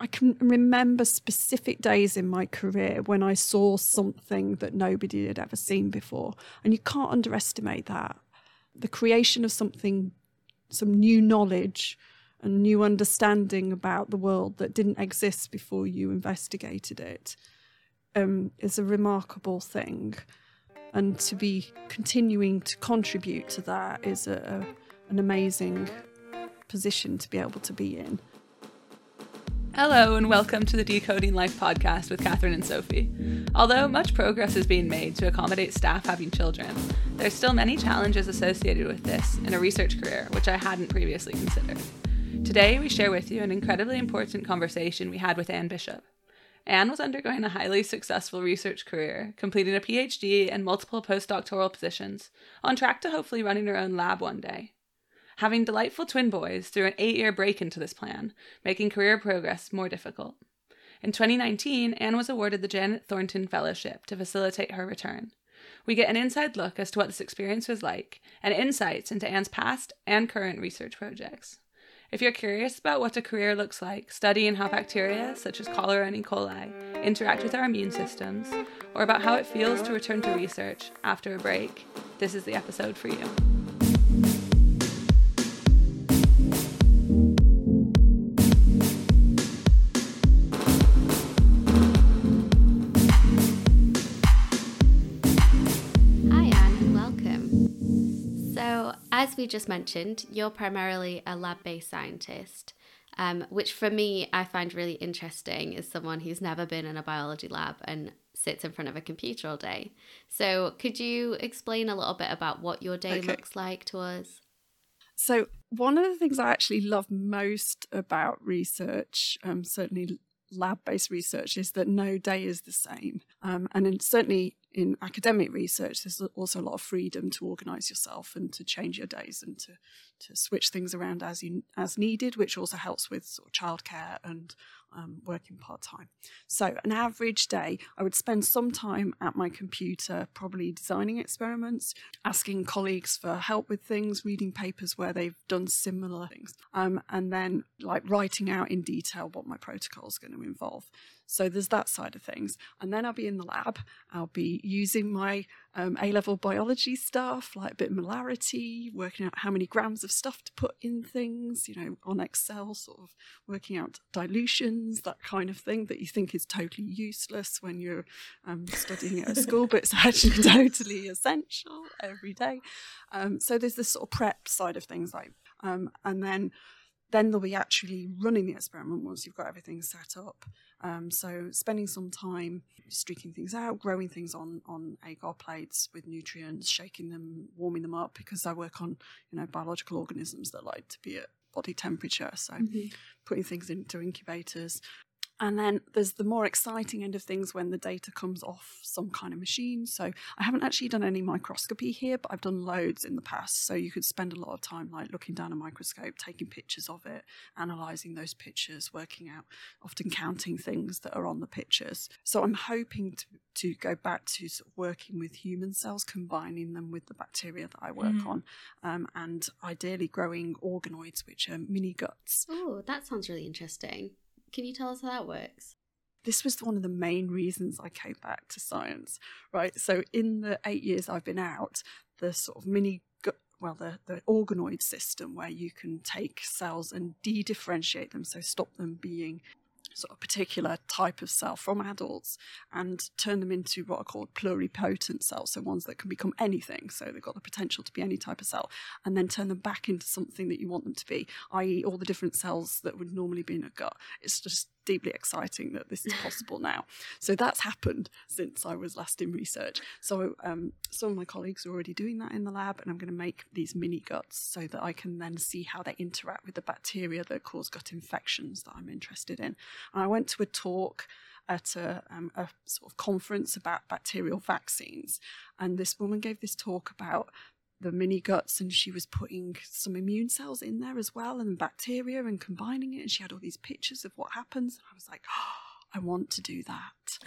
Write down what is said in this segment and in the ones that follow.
I can remember specific days in my career when I saw something that nobody had ever seen before. And you can't underestimate that. The creation of something, some new knowledge and new understanding about the world that didn't exist before you investigated it um, is a remarkable thing. And to be continuing to contribute to that is a, a, an amazing position to be able to be in. Hello, and welcome to the Decoding Life podcast with Catherine and Sophie. Although much progress is being made to accommodate staff having children, there are still many challenges associated with this in a research career, which I hadn't previously considered. Today, we share with you an incredibly important conversation we had with Anne Bishop. Anne was undergoing a highly successful research career, completing a PhD and multiple postdoctoral positions, on track to hopefully running her own lab one day having delightful twin boys threw an eight year break into this plan, making career progress more difficult. In 2019, Anne was awarded the Janet Thornton Fellowship to facilitate her return. We get an inside look as to what this experience was like and insights into Anne's past and current research projects. If you're curious about what a career looks like, studying how bacteria, such as cholera and E. coli, interact with our immune systems, or about how it feels to return to research after a break, this is the episode for you. Just mentioned, you're primarily a lab based scientist, um, which for me, I find really interesting as someone who's never been in a biology lab and sits in front of a computer all day. So, could you explain a little bit about what your day okay. looks like to us? So, one of the things I actually love most about research, um, certainly lab based research, is that no day is the same. Um, and certainly in academic research, there's also a lot of freedom to organise yourself and to change your days and to to switch things around as you as needed, which also helps with sort of childcare and um, working part time. So, an average day, I would spend some time at my computer, probably designing experiments, asking colleagues for help with things, reading papers where they've done similar things, um, and then like writing out in detail what my protocol is going to involve. So there's that side of things. And then I'll be in the lab. I'll be using my um, A level biology stuff, like a bit of molarity, working out how many grams of stuff to put in things, you know, on Excel, sort of working out dilutions, that kind of thing that you think is totally useless when you're um, studying at a school, but it's actually totally essential every day. Um, so there's this sort of prep side of things, like, um, and then then they'll be actually running the experiment once you've got everything set up. Um, so spending some time streaking things out, growing things on on agar plates with nutrients, shaking them, warming them up because I work on you know biological organisms that like to be at body temperature. So mm-hmm. putting things into incubators, and then there's the more exciting end of things when the data comes off some kind of machine. So I haven't actually done any microscopy here, but I've done loads in the past. So you could spend a lot of time like looking down a microscope, taking pictures of it, analysing those pictures, working out, often counting things that are on the pictures. So I'm hoping to, to go back to sort of working with human cells, combining them with the bacteria that I work mm. on, um, and ideally growing organoids, which are mini guts. Oh, that sounds really interesting. Can you tell us how that works? This was one of the main reasons I came back to science, right? So, in the eight years I've been out, the sort of mini well, the, the organoid system where you can take cells and de differentiate them, so stop them being sort of particular type of cell from adults and turn them into what are called pluripotent cells, so ones that can become anything. So they've got the potential to be any type of cell, and then turn them back into something that you want them to be, i.e., all the different cells that would normally be in a gut. It's just deeply exciting that this is possible now. So that's happened since I was last in research. So um, some of my colleagues are already doing that in the lab, and I'm going to make these mini guts so that I can then see how they interact with the bacteria that cause gut infections that I'm interested in. And I went to a talk at a, um, a, sort of conference about bacterial vaccines. And this woman gave this talk about the mini guts and she was putting some immune cells in there as well and bacteria and combining it and she had all these pictures of what happens and i was like oh, i want to do that.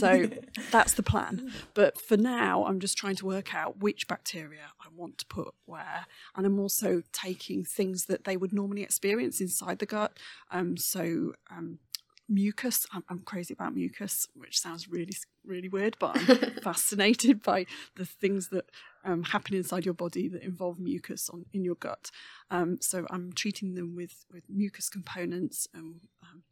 So that's the plan. But for now i'm just trying to work out which bacteria i want to put where and i'm also taking things that they would normally experience inside the gut. Um, so um, mucus. I'm, I'm, crazy about mucus, which sounds really, really weird, but I'm fascinated by the things that um, happen inside your body that involve mucus on in your gut. Um, so I'm treating them with with mucus components and um,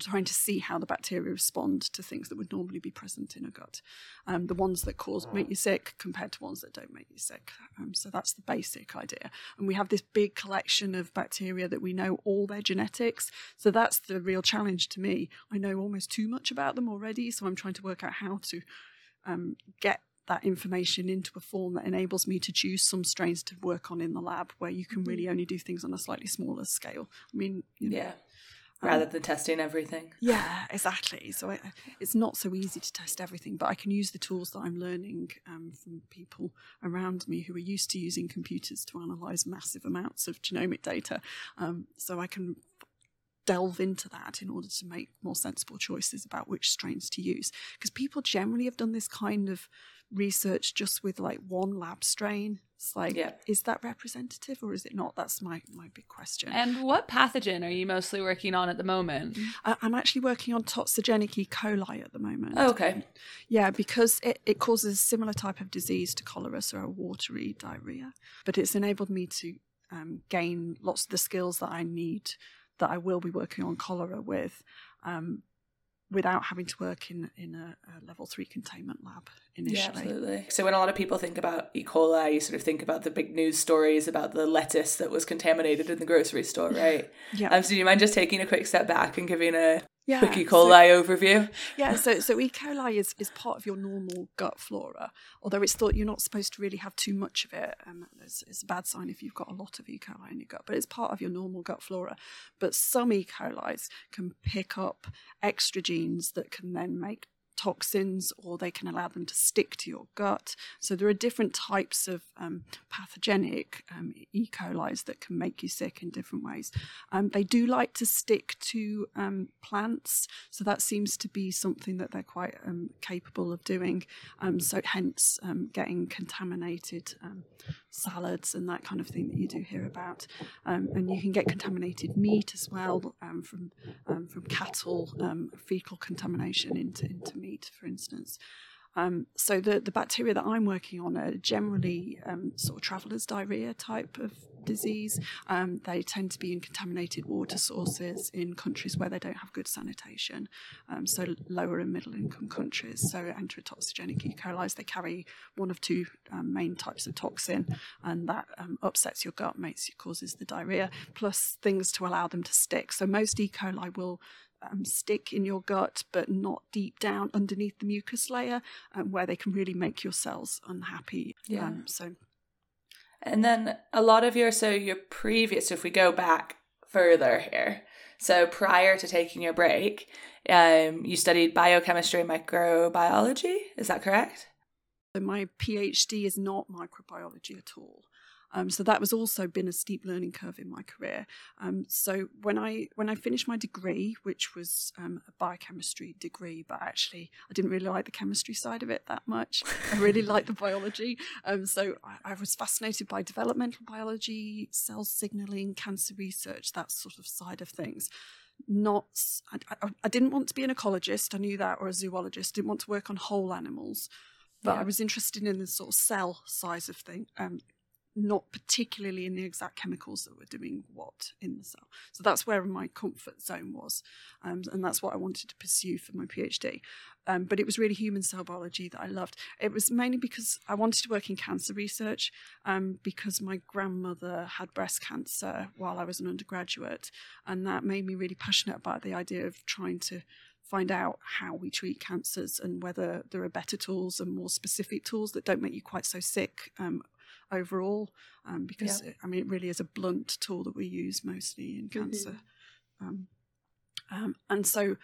trying to see how the bacteria respond to things that would normally be present in a gut. Um, the ones that cause make you sick compared to ones that don't make you sick. Um, so that's the basic idea. And we have this big collection of bacteria that we know all their genetics. So that's the real challenge to me. I know almost too much about them already, so I'm trying to work out how to um, get that information into a form that enables me to choose some strains to work on in the lab where you can really mm-hmm. only do things on a slightly smaller scale. I mean, you know, yeah rather than testing everything. Yeah, exactly. So I, it's not so easy to test everything, but I can use the tools that I'm learning um, from people around me who are used to using computers to analyze massive amounts of genomic data. Um, so I can delve into that in order to make more sensible choices about which strains to use. Because people generally have done this kind of research just with like one lab strain. It's like, yeah. is that representative or is it not? That's my, my big question. And what pathogen are you mostly working on at the moment? Uh, I'm actually working on toxigenic E. coli at the moment. Oh, okay. Yeah, because it, it causes a similar type of disease to cholera, so a watery diarrhea. But it's enabled me to um, gain lots of the skills that I need that I will be working on cholera with. Um, without having to work in in a, a, level three containment lab initially. Yeah, absolutely. So when a lot of people think about E. coli, you sort of think about the big news stories about the lettuce that was contaminated in the grocery store, right? yeah. Um, so do you mind just taking a quick step back and giving a yeah, quick E. coli so, overview. Yeah, so so E. coli is, is part of your normal gut flora, although it's thought you're not supposed to really have too much of it. Um, it's, it's, a bad sign if you've got a lot of E. coli in your gut, but it's part of your normal gut flora. But some E. coli's can pick up extra genes that can then make toxins or they can allow them to stick to your gut. So there are different types of um, pathogenic um, E. coli's that can make you sick in different ways. Um, they do like to stick to um, plants, so that seems to be something that they're quite um, capable of doing. Um, so hence getting contaminated salads and that kind of thing that you do hear about. and you can get contaminated meat as well from from cattle, fecal contamination into into meat, for instance. Um, so the, the bacteria that I'm working on are generally um, sort of traveller's diarrhea type of disease. Um, they tend to be in contaminated water sources in countries where they don't have good sanitation, um, so lower and middle income countries. So enterotoxigenic E. coli, they carry one of two um, main types of toxin, and that um, upsets your gut, makes it causes the diarrhea, plus things to allow them to stick. So most E. coli will um, stick in your gut, but not deep down underneath the mucus layer, um, where they can really make your cells unhappy. Yeah. Um, so, and then a lot of your so your previous. So if we go back further here, so prior to taking your break, um, you studied biochemistry and microbiology. Is that correct? So my PhD is not microbiology at all. Um, so that was also been a steep learning curve in my career. Um, so when I when I finished my degree, which was um, a biochemistry degree, but actually I didn't really like the chemistry side of it that much. I really liked the biology. Um, so I, I, was fascinated by developmental biology, cell signaling, cancer research, that sort of side of things not I, I, I, didn't want to be an ecologist i knew that or a zoologist didn't want to work on whole animals but yeah. i was interested in the sort of cell size of thing um, not particularly in the exact chemicals that were doing what in the cell. So that's where my comfort zone was, um, and that's what I wanted to pursue for my PhD. Um, but it was really human cell biology that I loved. It was mainly because I wanted to work in cancer research, um, because my grandmother had breast cancer while I was an undergraduate, and that made me really passionate about the idea of trying to find out how we treat cancers and whether there are better tools and more specific tools that don't make you quite so sick um, overall, um, because yeah. it, I mean, it really is a blunt tool that we use mostly in cancer. Mm-hmm. Um, um, and so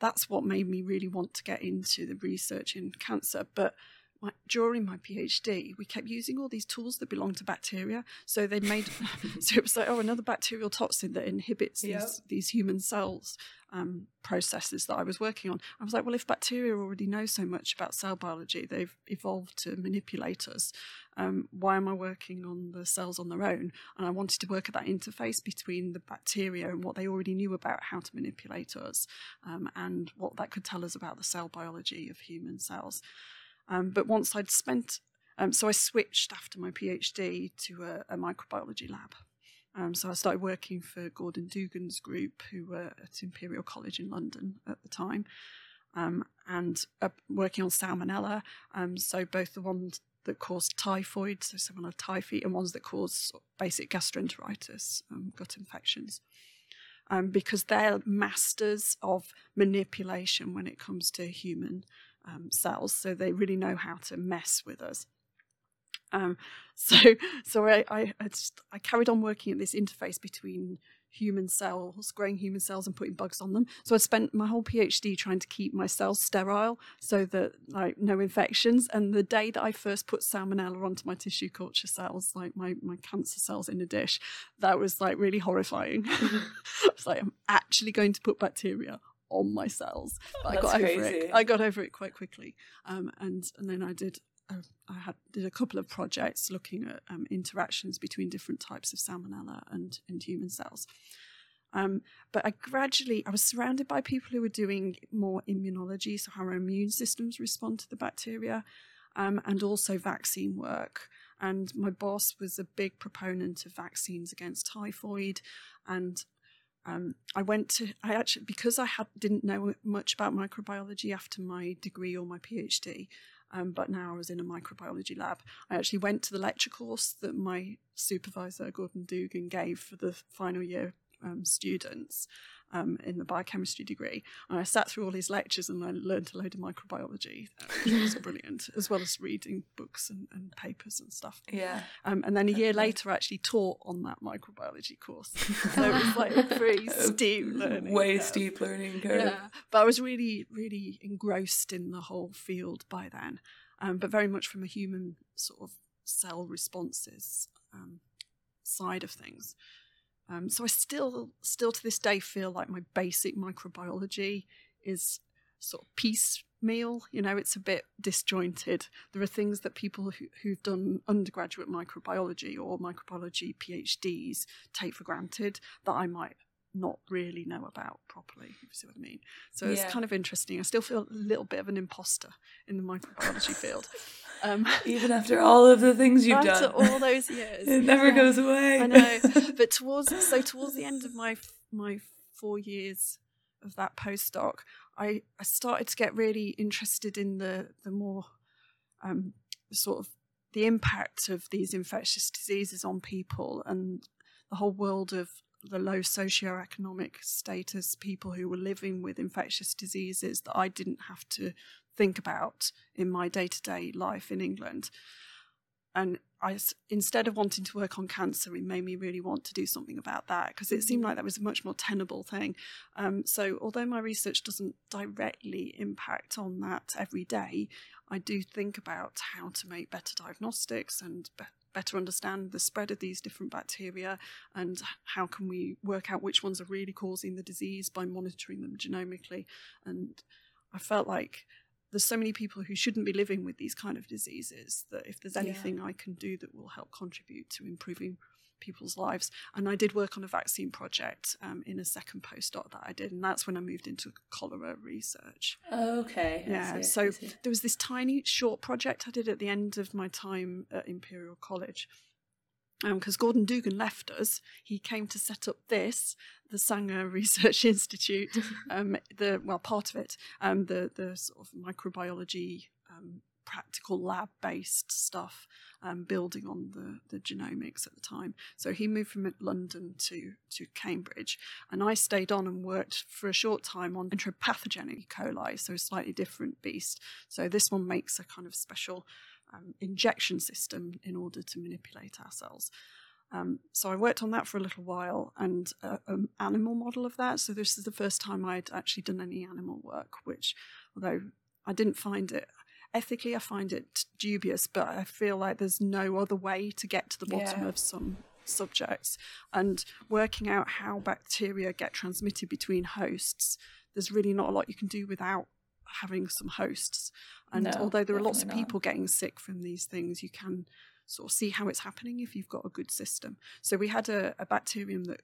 that's what made me really want to get into the research in cancer. But my, during my PhD, we kept using all these tools that belong to bacteria. So they made, so it was like, oh, another bacterial toxin that inhibits these, these human cells. Um, processes that I was working on. I was like, well, if bacteria already know so much about cell biology, they've evolved to manipulate us. Um, why am I working on the cells on their own? And I wanted to work at that interface between the bacteria and what they already knew about how to manipulate us um, and what that could tell us about the cell biology of human cells. Um, but once I'd spent, um, so I switched after my PhD to a, a microbiology lab. Um, so I started working for Gordon Dugan's group, who were at Imperial College in London at the time, um, and uh, working on salmonella. Um, so both the ones that cause typhoid, so salmonella typhi, and ones that cause basic gastroenteritis, um, gut infections. Um, because they're masters of manipulation when it comes to human um, cells, so they really know how to mess with us. Um, so so I, I, I, just, I carried on working at this interface between human cells, growing human cells and putting bugs on them. So I spent my whole PhD trying to keep my cells sterile so that like no infections. And the day that I first put salmonella onto my tissue culture cells, like my, my cancer cells in a dish, that was like really horrifying. it's like I'm actually going to put bacteria on my cells. But I got over it. I got over it quite quickly. Um, and and then I did I had did a couple of projects looking at um, interactions between different types of salmonella and, and human cells. Um, but I gradually, I was surrounded by people who were doing more immunology, so how our immune systems respond to the bacteria, um, and also vaccine work. And my boss was a big proponent of vaccines against typhoid, and um, I went to I actually because I had didn't know much about microbiology after my degree or my PhD um, but now I was in a microbiology lab. I actually went to the lecture course that my supervisor, Gordon Dugan, gave for the final year um, students um, in the biochemistry degree. And I sat through all his lectures and I learned a load of microbiology, which was brilliant, as well as reading books and, and papers and stuff. Yeah. Um, and then a year later, I actually taught on that microbiology course. so it was like a very steep learning. Way curve. steep learning curve. Yeah. But I was really, really engrossed in the whole field by then, um, but very much from a human sort of cell responses um, side of things. Um, so I still, still to this day, feel like my basic microbiology is sort of piecemeal. You know, it's a bit disjointed. There are things that people who, who've done undergraduate microbiology or microbiology PhDs take for granted that I might not really know about properly, if you see what I mean. So it's kind of interesting. I still feel a little bit of an imposter in the microbiology field. Um, Even after all of the things you've after done, After all those years, it never yeah. goes away. I know, but towards so towards the end of my my four years of that postdoc, I I started to get really interested in the the more um, sort of the impact of these infectious diseases on people and the whole world of the low socioeconomic status people who were living with infectious diseases that I didn't have to think about in my day to day life in England. And I, instead of wanting to work on cancer, it made me really want to do something about that because it seemed like that was a much more tenable thing. Um, so, although my research doesn't directly impact on that every day, I do think about how to make better diagnostics and be- better understand the spread of these different bacteria and how can we work out which ones are really causing the disease by monitoring them genomically. And I felt like there's so many people who shouldn't be living with these kind of diseases that if there's anything yeah. I can do that will help contribute to improving people's lives. And I did work on a vaccine project um, in a second postdoc that I did, and that's when I moved into cholera research. Okay. Yeah. So there was this tiny short project I did at the end of my time at Imperial College. Because um, Gordon Dugan left us, he came to set up this, the Sanger Research Institute, um, the well part of it, um, the the sort of microbiology um, practical lab based stuff, um, building on the, the genomics at the time. So he moved from London to, to Cambridge, and I stayed on and worked for a short time on enteropathogenic E. coli, so a slightly different beast. So this one makes a kind of special um, injection system in order to manipulate our cells. Um, so I worked on that for a little while and an um, animal model of that. So this is the first time I'd actually done any animal work, which, although I didn't find it ethically, I find it dubious, but I feel like there's no other way to get to the bottom yeah. of some subjects and working out how bacteria get transmitted between hosts. There's really not a lot you can do without having some hosts. And No, although there are lots of definitely not. people getting sick from these things, you can sort of see how it's happening if you've got a good system. So we had a, a bacterium that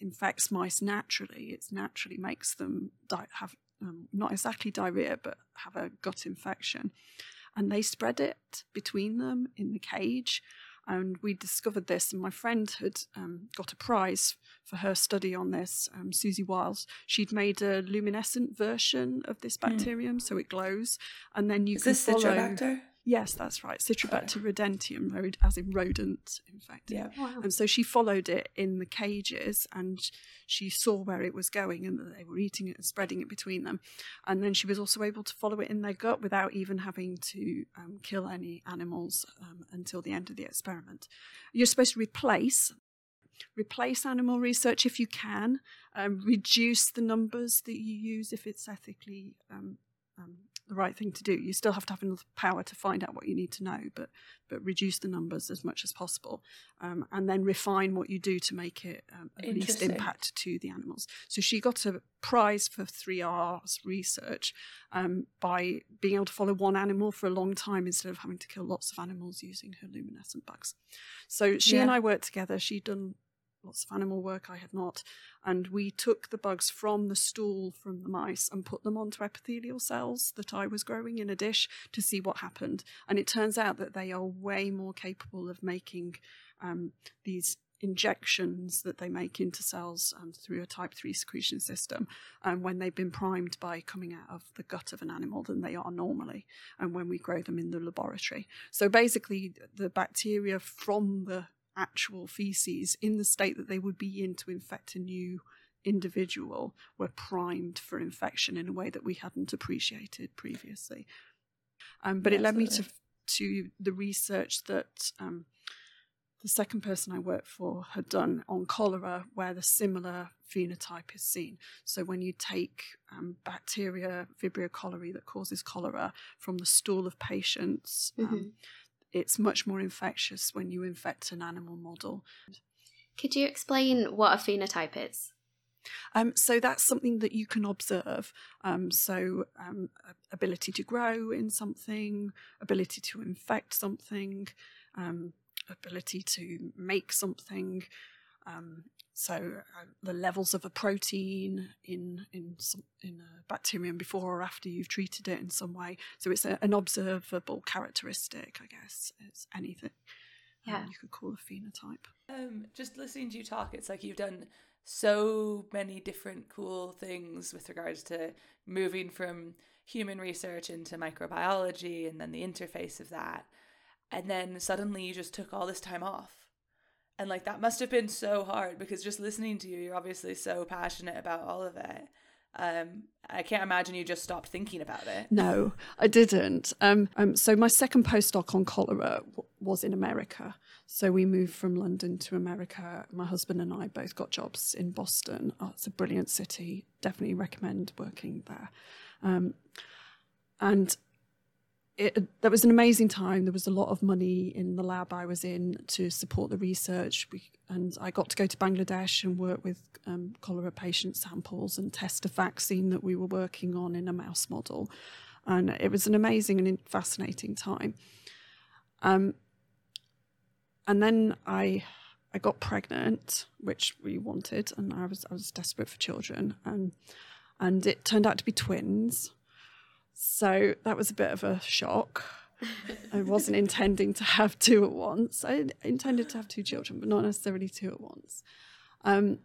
infects mice naturally. It naturally makes them di- have um, not exactly diarrhea, but have a gut infection. And they spread it between them in the cage. And we discovered this, and my friend had um, got a prize for her study on this. Um, Susie Wiles, she'd made a luminescent version of this bacterium, so it glows, and then you Is can this follow. Citrobacter? Yes, that's right. Citrobacter rodentium, rod- as in rodent infected. Yeah. Wow. And so she followed it in the cages and she saw where it was going and that they were eating it and spreading it between them. And then she was also able to follow it in their gut without even having to um, kill any animals um, until the end of the experiment. You're supposed to replace. Replace animal research if you can. Um, reduce the numbers that you use if it's ethically um, um, the right thing to do. You still have to have enough power to find out what you need to know, but but reduce the numbers as much as possible, um, and then refine what you do to make it um, at least impact to the animals. So she got a prize for three R's research um, by being able to follow one animal for a long time instead of having to kill lots of animals using her luminescent bugs. So she and I worked together. She'd done lots of animal work I had not. And we took the bugs from the stool from the mice and put them onto epithelial cells that I was growing in a dish to see what happened. And it turns out that they are way more capable of making um, these injections that they make into cells um, through a type 3 secretion system um, when they've been primed by coming out of the gut of an animal than they are normally and when we grow them in the laboratory. So basically, the bacteria from the actual feces in the state that they would be in to infect a new individual were primed for infection in a way that we hadn't appreciated previously. Um, but it led me to to the research that um, the second person I worked for had done on cholera, where the similar phenotype is seen. So when you take um, bacteria, Vibrio cholerae, that causes cholera from the stool of patients, um, Mhm. It's much more infectious when you infect an animal model. Could you explain what a phenotype is? Um, so that's something that you can observe. Um, so um, ability to grow in something, ability to infect something, um, ability to make something. Um, so uh, the levels of a protein in in some, in a bacterium before or after you've treated it in some way. So it's a, an observable characteristic, I guess. It's anything um, you could call a phenotype. Um, just listening to you talk, it's like you've done so many different cool things with regards to moving from human research into microbiology and then the interface of that. And then suddenly you just took all this time off. And like that must have been so hard because just listening to you, you're obviously so passionate about all of it. Um, I can't imagine you just stopped thinking about it. No, I didn't. Um, um, so my second postdoc on cholera w- was in America. So we moved from London to America. My husband and I both got jobs in Boston. Oh, it's a brilliant city. Definitely recommend working there. Um, and it, that was an amazing time. There was a lot of money in the lab I was in to support the research. We, and I got to go to Bangladesh and work with um, cholera patient samples and test a vaccine that we were working on in a mouse model. And it was an amazing and fascinating time. Um, and then I I got pregnant, which we wanted, and I was I was desperate for children, and and it turned out to be twins. So that was a bit of a shock. I wasn't intending to have two at once. I intended to have two children, but not necessarily two at once. Um,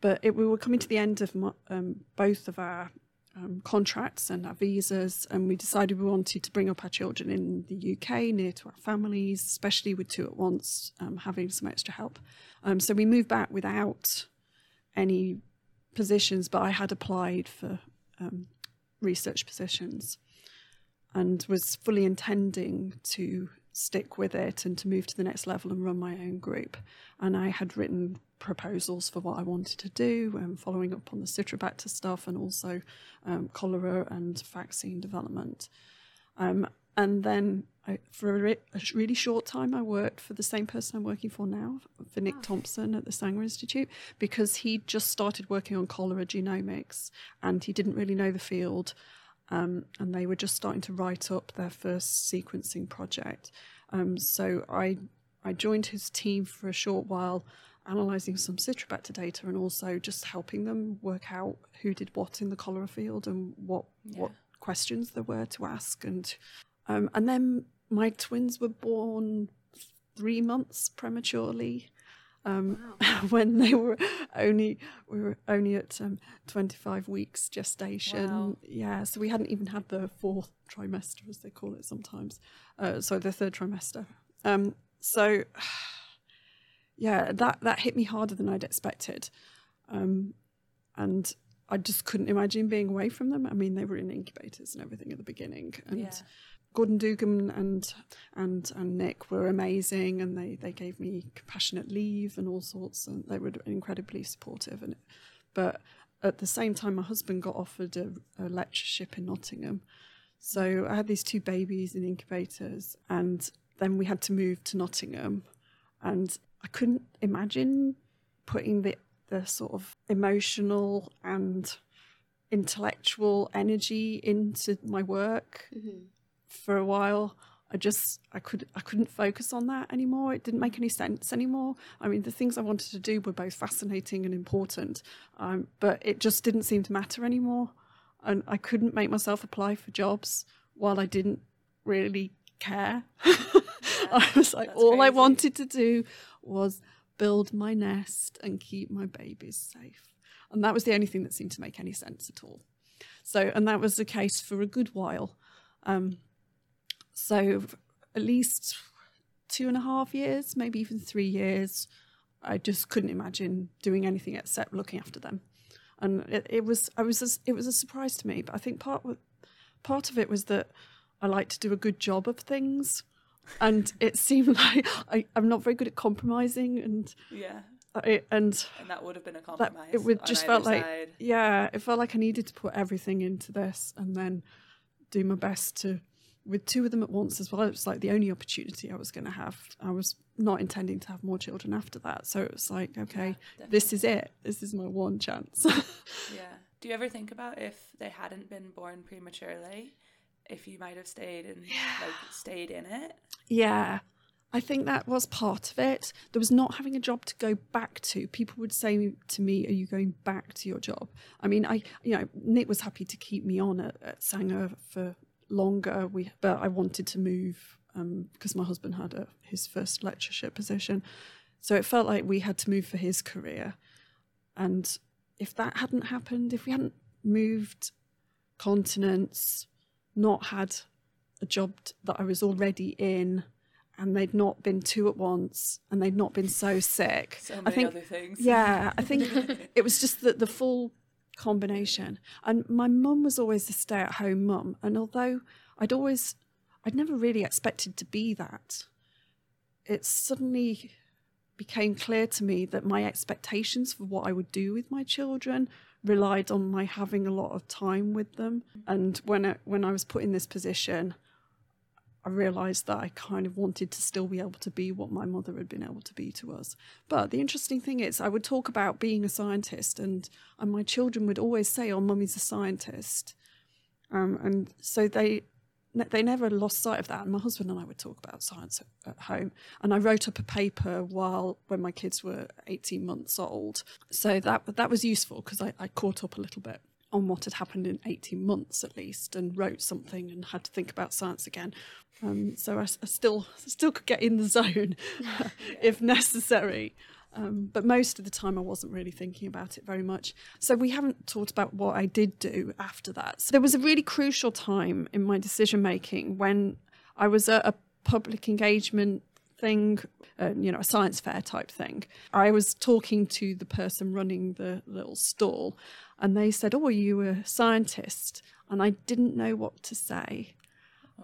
but it, we were coming to the end of um, both of our um, contracts and our visas, and we decided we wanted to bring up our children in the UK, near to our families, especially with two at once, um, having some extra help. Um, so we moved back without any positions, but I had applied for um, research positions and was fully intending to stick with it and to move to the next level and run my own group. And I had written proposals for what I wanted to do, and following up on the Citrobacter stuff and also um, cholera and vaccine development. Um, and then I, for a, re- a really short time, I worked for the same person I'm working for now, for Nick Thompson at the Sanger Institute, because he just started working on cholera genomics and he didn't really know the field. Um, and they were just starting to write up their first sequencing project. Um, so I I joined his team for a short while, analysing some Citrobacter data and also just helping them work out who did what in the cholera field and what what questions there were to ask. And um, and then my twins were born three months prematurely. Um, when they were only we were only at um, 25 weeks gestation Wow. yeah so we hadn't even had the fourth trimester as they call it sometimes uh, so the third trimester um, so yeah that that hit me harder than i'd expected um, and i just couldn't imagine being away from them i mean they were in incubators and everything at the beginning and Yeah. Gordon Dugan and and and Nick were amazing, and they they gave me compassionate leave and all sorts, and they were incredibly supportive. And but at the same time, my husband got offered a, a lectureship in Nottingham, so I had these two babies in incubators, and then we had to move to Nottingham, and I couldn't imagine putting the the sort of emotional and intellectual energy into my work mm-hmm. For a while. I just i could i couldn't focus on that anymore. It didn't make any sense anymore. I mean the things i wanted to do were both fascinating and important um, but it just didn't seem to matter anymore. And i couldn't make myself apply for jobs while i didn't really care. I was like all i wanted to do was build my nest and keep my babies safe. And that was the only thing that seemed to make any sense at all. So and that was the case for a good while. Um, so at least two and a half years, maybe even three years, I just couldn't imagine doing anything except looking after them. And it, it was I was a, it was a surprise to me. But I think part part of it was that I like to do a good job of things, and it seemed like I, I'm not very good at compromising, and Yeah. I, and And that would have been a compromise. it would just felt like side. yeah it felt like i needed to put everything into this and then do my best to with two of them at once as well it was like the only opportunity i was going to have i was not intending to have more children after that so it was like okay this is it this is my one chance Yeah. Do you ever think about if they hadn't been born prematurely, if you might have stayed and like stayed in it? Yeah, I think that was part of it. There was not having a job to go back to. People would say to me, "Are you going back to your job?" I mean, I you know Nick was happy to keep me on at, at Sanger for longer. We but I wanted to move um, because my husband had a, his first lectureship position, so it felt like we had to move for his career. And if that hadn't happened, if we hadn't moved continents, not had a job that I was already in, and they'd not been two at once, and they'd not been so sick. So I many think, other things. yeah, I think it was just that the full combination. And my mum was always a stay at home mum, and although I'd always, I'd never really expected to be that, it suddenly became clear to me that my expectations for what I would do with my children relied on my having a lot of time with them. And when I, when I was put in this position, I realised that I kind of wanted to still be able to be what my mother had been able to be to us. But the interesting thing is, I would talk about being a scientist, and, and my children would always say, "Oh, mummy's a scientist," um, and so they they never lost sight of that. And my husband and I would talk about science at, home. And I wrote up a paper while when my kids were eighteen months old, so that that was useful because I, I caught up a little bit on what had happened in 18 months at least and wrote something and had to think about science again. Um, so I still still could get in the zone if necessary. Um, but most of the time, I wasn't really thinking about it very much. So we haven't talked about what I did do after that. So there was a really crucial time in my decision making when I was at a public engagement thing, uh, you know, a science fair type thing. I was talking to the person running the little stall, and they said, "Oh, are you a scientist?" And I didn't know what to say,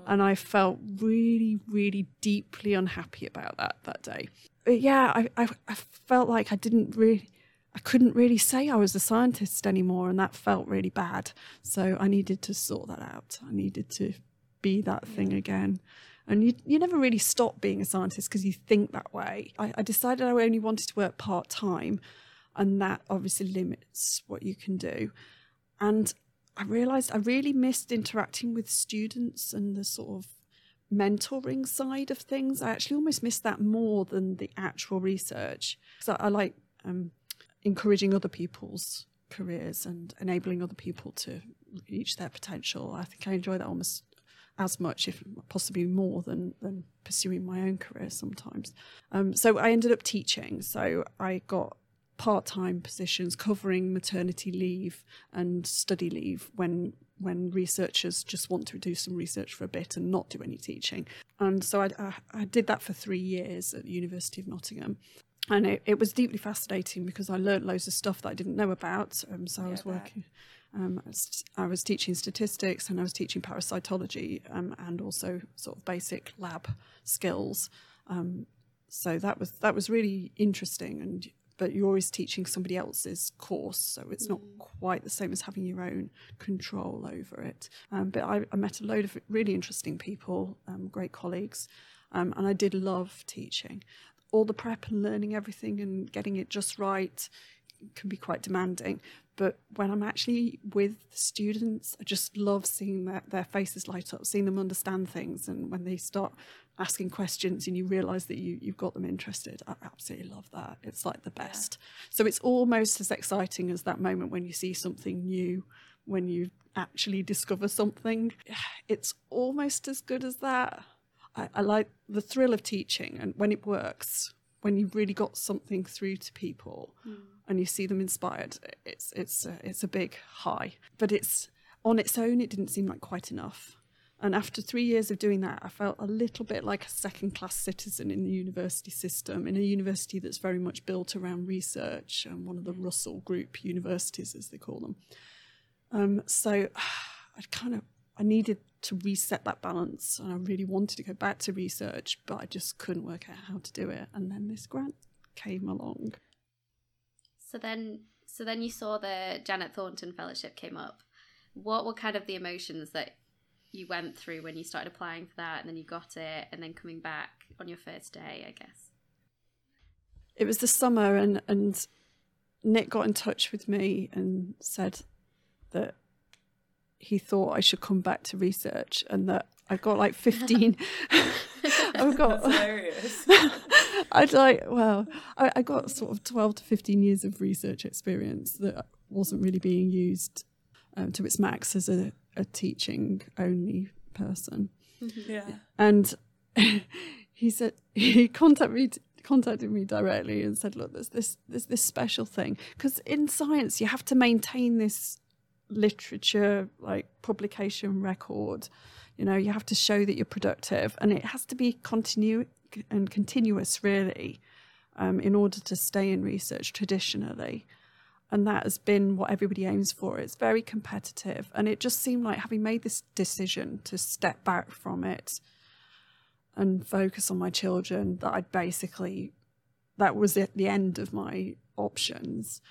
and I felt really, really deeply unhappy about that that day. But yeah, I, I, I felt like I didn't really. I couldn't really say I was a scientist anymore, and that felt really bad. So I needed to sort that out. I needed to be that thing again. And you, you never really stop being a scientist because you think that way. I, I decided I only wanted to work part time, and that obviously limits what you can do. And I realized I really missed interacting with students and the sort of mentoring side of things. I actually almost missed that more than the actual research. So I like um, encouraging other people's careers and enabling other people to reach their potential. I think I enjoy that almost as much, if possibly more, than than pursuing my own career sometimes. Um, so I ended up teaching. So I got part time positions covering maternity leave and study leave when when researchers just want to do some research for a bit and not do any teaching. And so I, I, I did that for three years at the University of Nottingham. And it, it was deeply fascinating because I learned loads of stuff that I didn't know about. Um, so yeah, I was working. Um, I was teaching statistics and I was teaching parasitology um, and also sort of basic lab skills. Um, so that was that was really interesting, and but you're always teaching somebody else's course, so it's mm. not quite the same as having your own control over it. Um, but I, I, met a load of really interesting people, um, great colleagues, um, and I did love teaching. All the prep and learning everything and getting it just right can be quite demanding. But when I'm actually with students, I just love seeing their, their faces light up, seeing them understand things. And when they start asking questions and you realize that you, you've got them interested, I absolutely love that. It's like the best. Yeah. So it's almost as exciting as that moment when you see something new, when you actually discover something. It's almost as good as that. I, I like the thrill of teaching and when it works, when you've really got something through to people. Mm and you see them inspired, it's it's a, it's a big high. But it's on its own, it didn't seem like quite enough. And after three years of doing that, I felt a little bit like a second class citizen in the university system, in a university that's very much built around research and one of the Russell Group universities, as they call them. Um, so I kind of I needed to reset that balance, and I really wanted to go back to research, but I just couldn't work out how to do it. And then this grant came along. So then, so then you saw the Janet Thornton Fellowship came up. What were kind of the emotions that you went through when you started applying for that, and then you got it, and then coming back on your first day? I guess it was the summer, and and Nick got in touch with me and said that he thought I should come back to research, and that I got like fifteen. I've got That's hilarious. I'd like, well, I, I, got sort of 12 to 15 years of research experience that wasn't really being used um, to its max as a, a teaching only person. Mm-hmm. Yeah. And he said, he contacted me, contacted me directly and said, look, there's this, there's this special thing. Because in science, you have to maintain this literature, like publication record. You know, you have to show that you're productive and it has to be continu- and continuous, really, um, in order to stay in research traditionally. And that has been what everybody aims for. It's very competitive. And it just seemed like having made this decision to step back from it and focus on my children, that I'd basically, that was at the end of my options.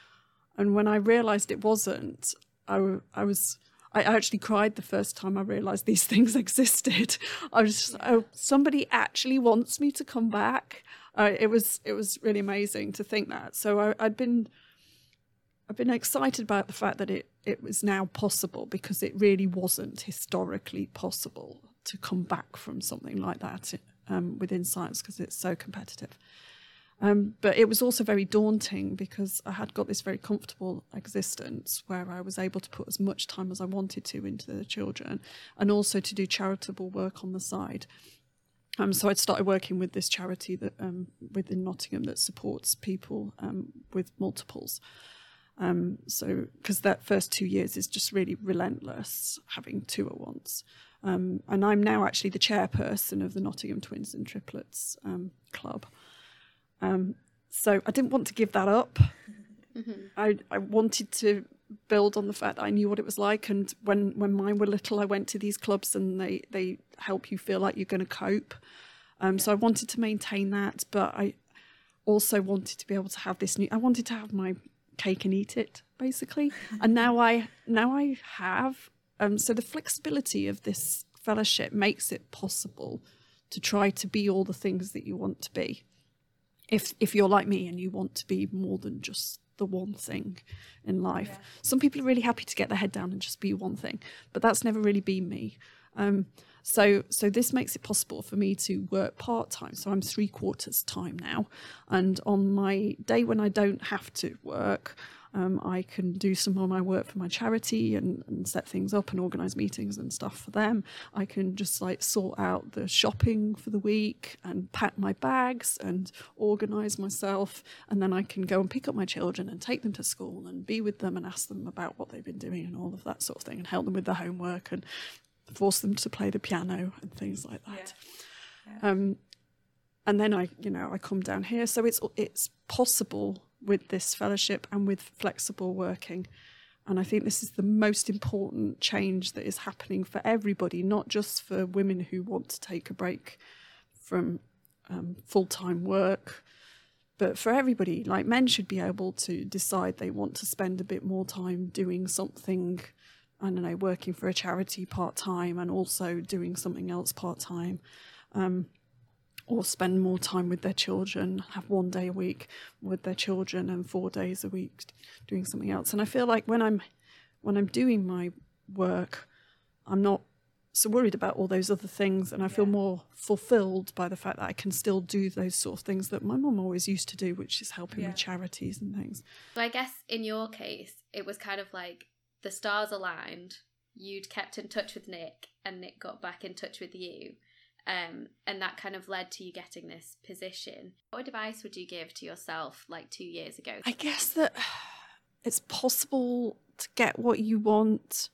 And when I realized it wasn't, I, I was I actually cried the first time I realised these things existed. I was just, oh, somebody actually wants me to come back. Uh, it was it was really amazing to think that. So I, I'd been I've been excited about the fact that it it was now possible because it really wasn't historically possible to come back from something like that um, within science because it's so competitive. Um, but it was also very daunting because I had got this very comfortable existence where I was able to put as much time as I wanted to into the children and also to do charitable work on the side. Um, so I'd started working with this charity that um, within Nottingham that supports people um, with multiples. Um, so because that first two years is just really relentless, having two at once. Um, and I'm now actually the chairperson of the Nottingham Twins and Triplets Club. Um, so I didn't want to give that up. Mm-hmm. I, I wanted to build on the fact that I knew what it was like. And when, when mine were little, I went to these clubs and they, they help you feel like you're going to cope. Um, yeah. So I wanted to maintain that, but I also wanted to be able to have this new. I wanted to have my cake and eat it, basically. and now I now I have. Um, so the flexibility of this fellowship makes it possible to try to be all the things that you want to be. If if you're like me and you want to be more than just the one thing in life. Yeah. Some people are really happy to get their head down and just be one thing, but that's never really been me. Um, so so this makes it possible for me to work part time. So I'm three quarters time now, and on my day when I don't have to work, um, I can do some of my work for my charity and, and, set things up and organise meetings and stuff for them. I can just like sort out the shopping for the week and pack my bags and organise myself. And then I can go and pick up my children and take them to school and be with them and ask them about what they've been doing and all of that sort of thing and help them with their homework and force them to play the piano and things like that. Yeah. Yeah. Um, and then I, you know, I come down here. So it's it's possible with this fellowship and with flexible working. And I think this is the most important change that is happening for everybody, not just for women who want to take a break from um, full time work, but for everybody. Like men should be able to decide they want to spend a bit more time doing something, I don't know, working for a charity part time and also doing something else part time. Um, or spend more time with their children, have one day a week with their children and four days a week doing something else. And I feel like when I'm when I'm doing my work, I'm not so worried about all those other things and I feel yeah. more fulfilled by the fact that I can still do those sort of things that my mum always used to do, which is helping yeah. with charities and things. So I guess in your case, it was kind of like the stars aligned, you'd kept in touch with Nick and Nick got back in touch with you um, and that kind of led to you getting this position. What advice would you give to yourself like two years ago? I guess that it's possible to get what you want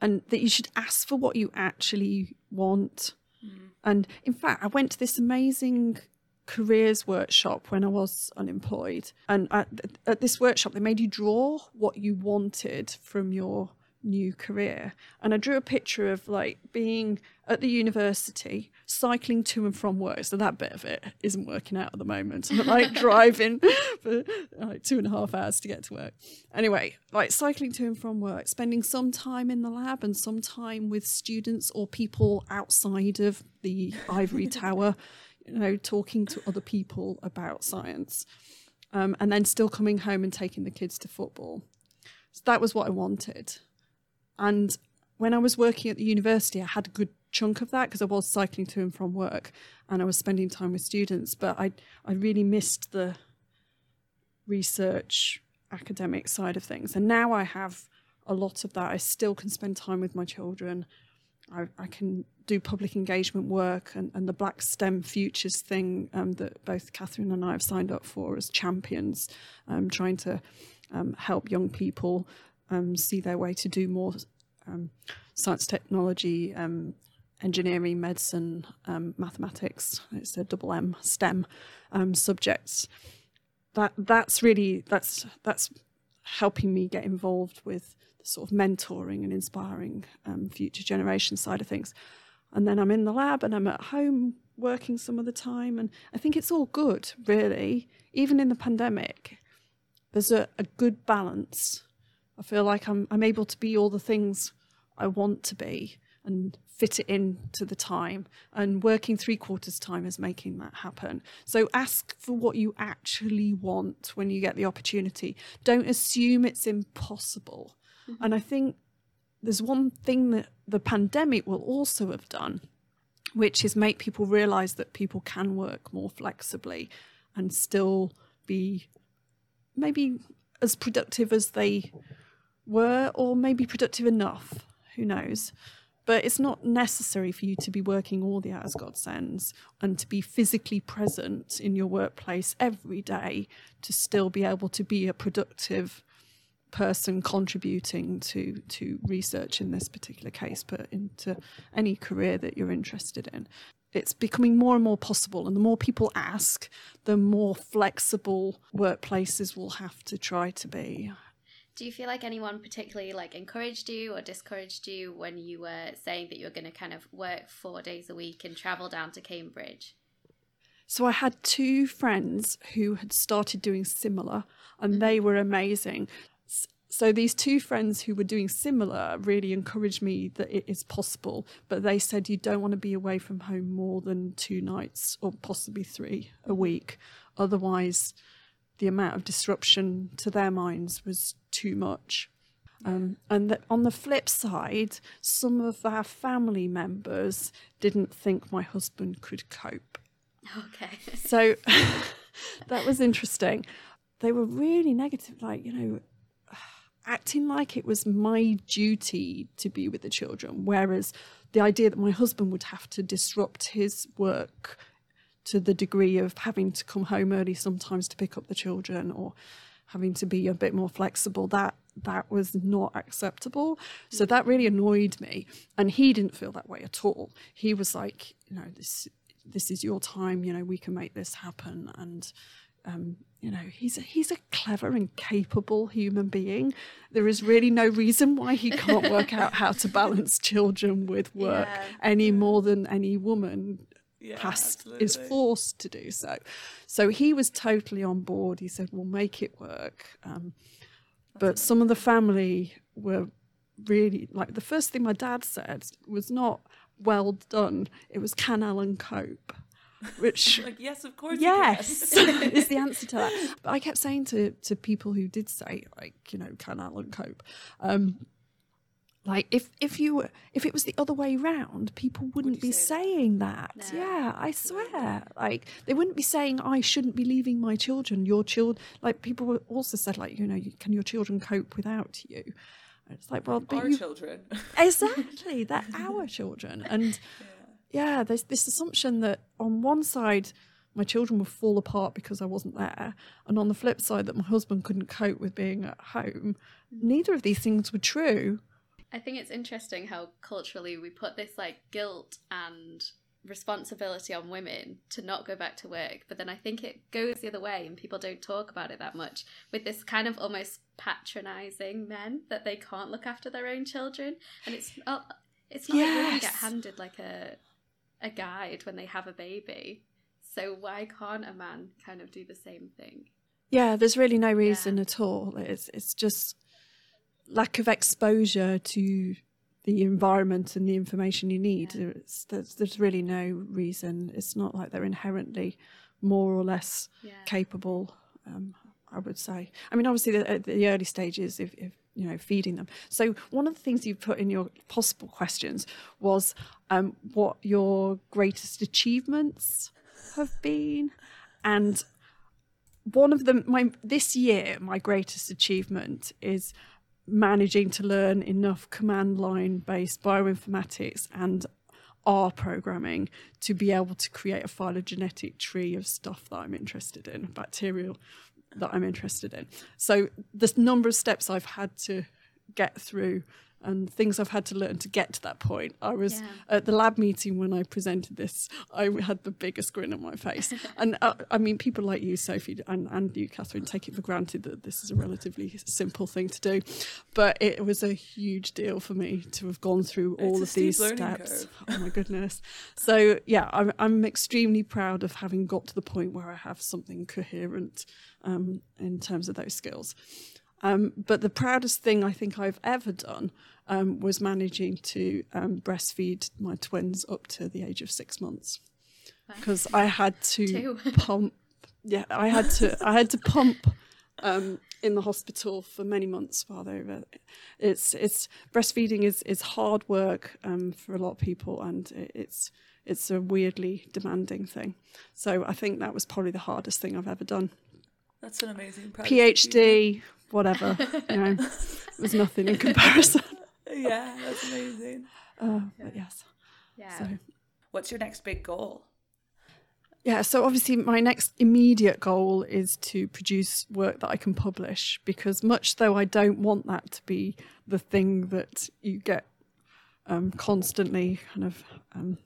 and that you should ask for what you actually want. Mm. And in fact, I went to this amazing careers workshop when I was unemployed. And at, at, this workshop, they made you draw what you wanted from your new career. And I drew a picture of like being at the university, cycling to and from work. So that bit of it isn't working out at the moment. But like driving for like two and a half hours to get to work. Anyway, like cycling to and from work, spending some time in the lab and some time with students or people outside of the ivory tower, you know, talking to other people about science. Um, and then still coming home and taking the kids to football. So that was what I wanted. And when I was working at the university, I had a good chunk of that because I was cycling to and from work and I was spending time with students. But I, I really missed the research academic side of things. And now I have a lot of that. I still can spend time with my children. I, I can do public engagement work and, and the Black STEM Futures thing um, that both Catherine and I have signed up for as champions, um, trying to um, help young people see their way to do more um, science, technology, um, engineering, medicine, um, mathematics. It's a double M STEM um, subjects. That that's really that's that's helping me get involved with the sort of mentoring and inspiring um, future generation side of things. And then I'm in the lab and I'm at home working some of the time, and I think it's all good, really. Even in the pandemic, there's a, a good balance I feel like I'm I'm able to be all the things I want to be and fit it in to the time. And working three quarters time is making that happen. So ask for what you actually want when you get the opportunity. Don't assume it's impossible. Mm-hmm. And I think there's one thing that the pandemic will also have done, which is make people realize that people can work more flexibly and still be maybe as productive as they were or maybe productive enough. Who knows? But it's not necessary for you to be working all the hours God sends and to be physically present in your workplace every day to still be able to be a productive person contributing to to research in this particular case, but into any career that you're interested in. It's becoming more and more possible, and the more people ask, the more flexible workplaces will have to try to be. Do you feel like anyone particularly like encouraged you or discouraged you when you were saying that you were going to kind of work four days a week and travel down to Cambridge? So I had two friends who had started doing similar and mm-hmm. they were amazing. so these two friends who were doing similar really encouraged me that it is possible but they said you don't want to be away from home more than two nights or possibly three a week otherwise the amount of disruption to their minds was too much um, and that on the flip side some of our family members didn't think my husband could cope Okay. so that was interesting. They were really negative, like, you know, acting like it was my duty to be with the children, whereas the idea that my husband would have to disrupt his work to the degree of having to come home early sometimes to pick up the children or having to be a bit more flexible that that was not acceptable. So that really annoyed me. And he didn't feel that way at all. He was like you know this this is your time. You know we can make this happen. And um, you know he's a, he's a clever and capable human being. There is really no reason why he can't work out how to balance children with work Yeah. any more than any woman Yeah, has is forced to do so. So he was totally on board. He said we'll make it work. Um, but some of the family were really like the first thing my dad said was not well done. It was can alan cope which Like, yes, of course. yes is the answer to that. But i kept saying to to people who did say like you know can alan cope um like if if you if it was the other way round people wouldn't you be say saying that. No. yeah i swear. Like they wouldn't be saying i shouldn't be leaving my children. Your children like people were also said like you know can your children cope without you? And it's like well Our you children. exactly they're our children. And yeah. there's this assumption that on one side my children would fall apart because i wasn't there and on the flip side that my husband couldn't cope with being at home. Mm. Neither of these things were true I think it's interesting how culturally we put this like guilt and responsibility on women to not go back to work, but then I think it goes the other way and people don't talk about it that much with this kind of almost patronizing men that they can't look after their own children and it's not it's not like women get handed like a a guide when they have a baby. So why can't a man kind of do the same thing? yeah there's really no reason at all it's it's just lack of exposure to the environment and the information you need Yeah. There's, there's really no reason it's not like they're inherently more or less Yeah. capable. Um, I would say. I mean, obviously, the, the early stages, if, if you know, feeding them. So one of the things you put in your possible questions was um, what your greatest achievements have been, and one of them. My this year, my greatest achievement is managing to learn enough command line based bioinformatics and R programming to be able to create a phylogenetic tree of stuff that I'm interested in, bacterial that I'm interested in. So this number of steps I've had to get through and things I've had to learn to get to that point. I was Yeah. at the lab meeting when I presented this, I had the biggest grin on my face. and uh, I mean, people like you, Sophie, and, and you, Catherine, take it for granted that this is a relatively simple thing to do. But it was a huge deal for me to have gone through all a of these steps. Oh my goodness. So yeah, I'm, I'm extremely proud of having got to the point where I have something coherent um, in terms of those skills. Um, but the proudest thing I think I've ever done um, was managing to um, breastfeed my twins up to the age of six months because I had to Two. pump. Yeah, I had to. I had to pump um, in the hospital for many months while they were. It's it's breastfeeding is is hard work um, for a lot of people, and it, it's it's a weirdly demanding thing. So I think that was probably the hardest thing I've ever done. That's an amazing PhD. achievement. Whatever. you know, it was nothing in comparison. Yeah, that's amazing. Uh, but yes. Yeah. So What's your next big goal? yeah, so obviously my next immediate goal is to produce work that I can publish because much though I don't want that to be the thing that you get um, constantly kind of um,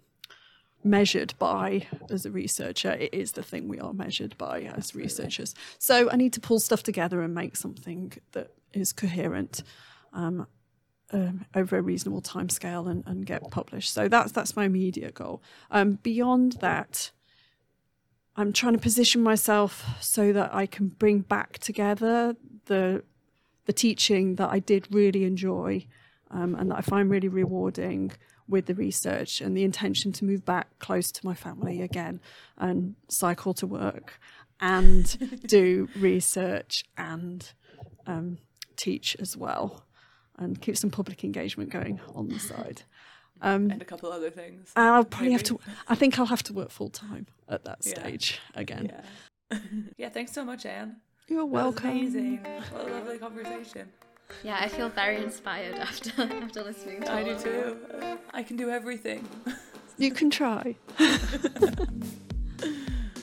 measured by as a researcher, it is the thing we are measured by as researchers. So I need to pull stuff together and make something that is coherent. Um, um, over a reasonable timescale and, and get published. So that's that's my immediate goal. Um, beyond that, I'm trying to position myself so that I can bring back together the the teaching that I did really enjoy um, and that I find really rewarding with the research and the intention to move back close to my family again and cycle to work and do research and um, teach as well and keep some public engagement going on the side. Um, and a couple other things. I'll probably maybe. have to. I think I'll have to work full time at that stage yeah. again. Yeah. yeah. Thanks so much, Anne. You're welcome. amazing. What a lovely conversation. Yeah, I feel very inspired after after listening to. I do too. I can do everything. You can try.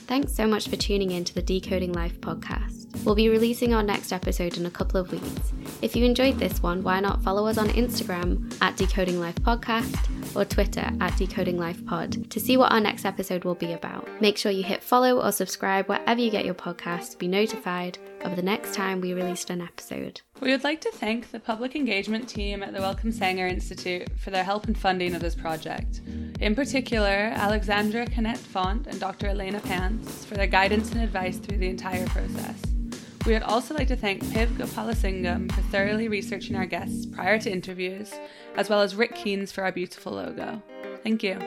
Thanks so much for tuning in to the Decoding Life podcast. We'll be releasing our next episode in a couple of weeks. If you enjoyed this one, why not follow us on Instagram at Decoding Life Podcast or Twitter at Decoding Life Pod to see what our next episode will be about. Make sure you hit follow or subscribe wherever you get your podcast to be notified of the next time we released an episode. We would like to thank the public engagement team at the Wellcome Sanger Institute for their help and funding of this project. In particular, Alexandra Canet Font and Dr. Elena Pants for their guidance and advice through the entire process. We would also like to thank Piv Gopalasingam for thoroughly researching our guests prior to interviews, as well as Rick Keynes for our beautiful logo. Thank you.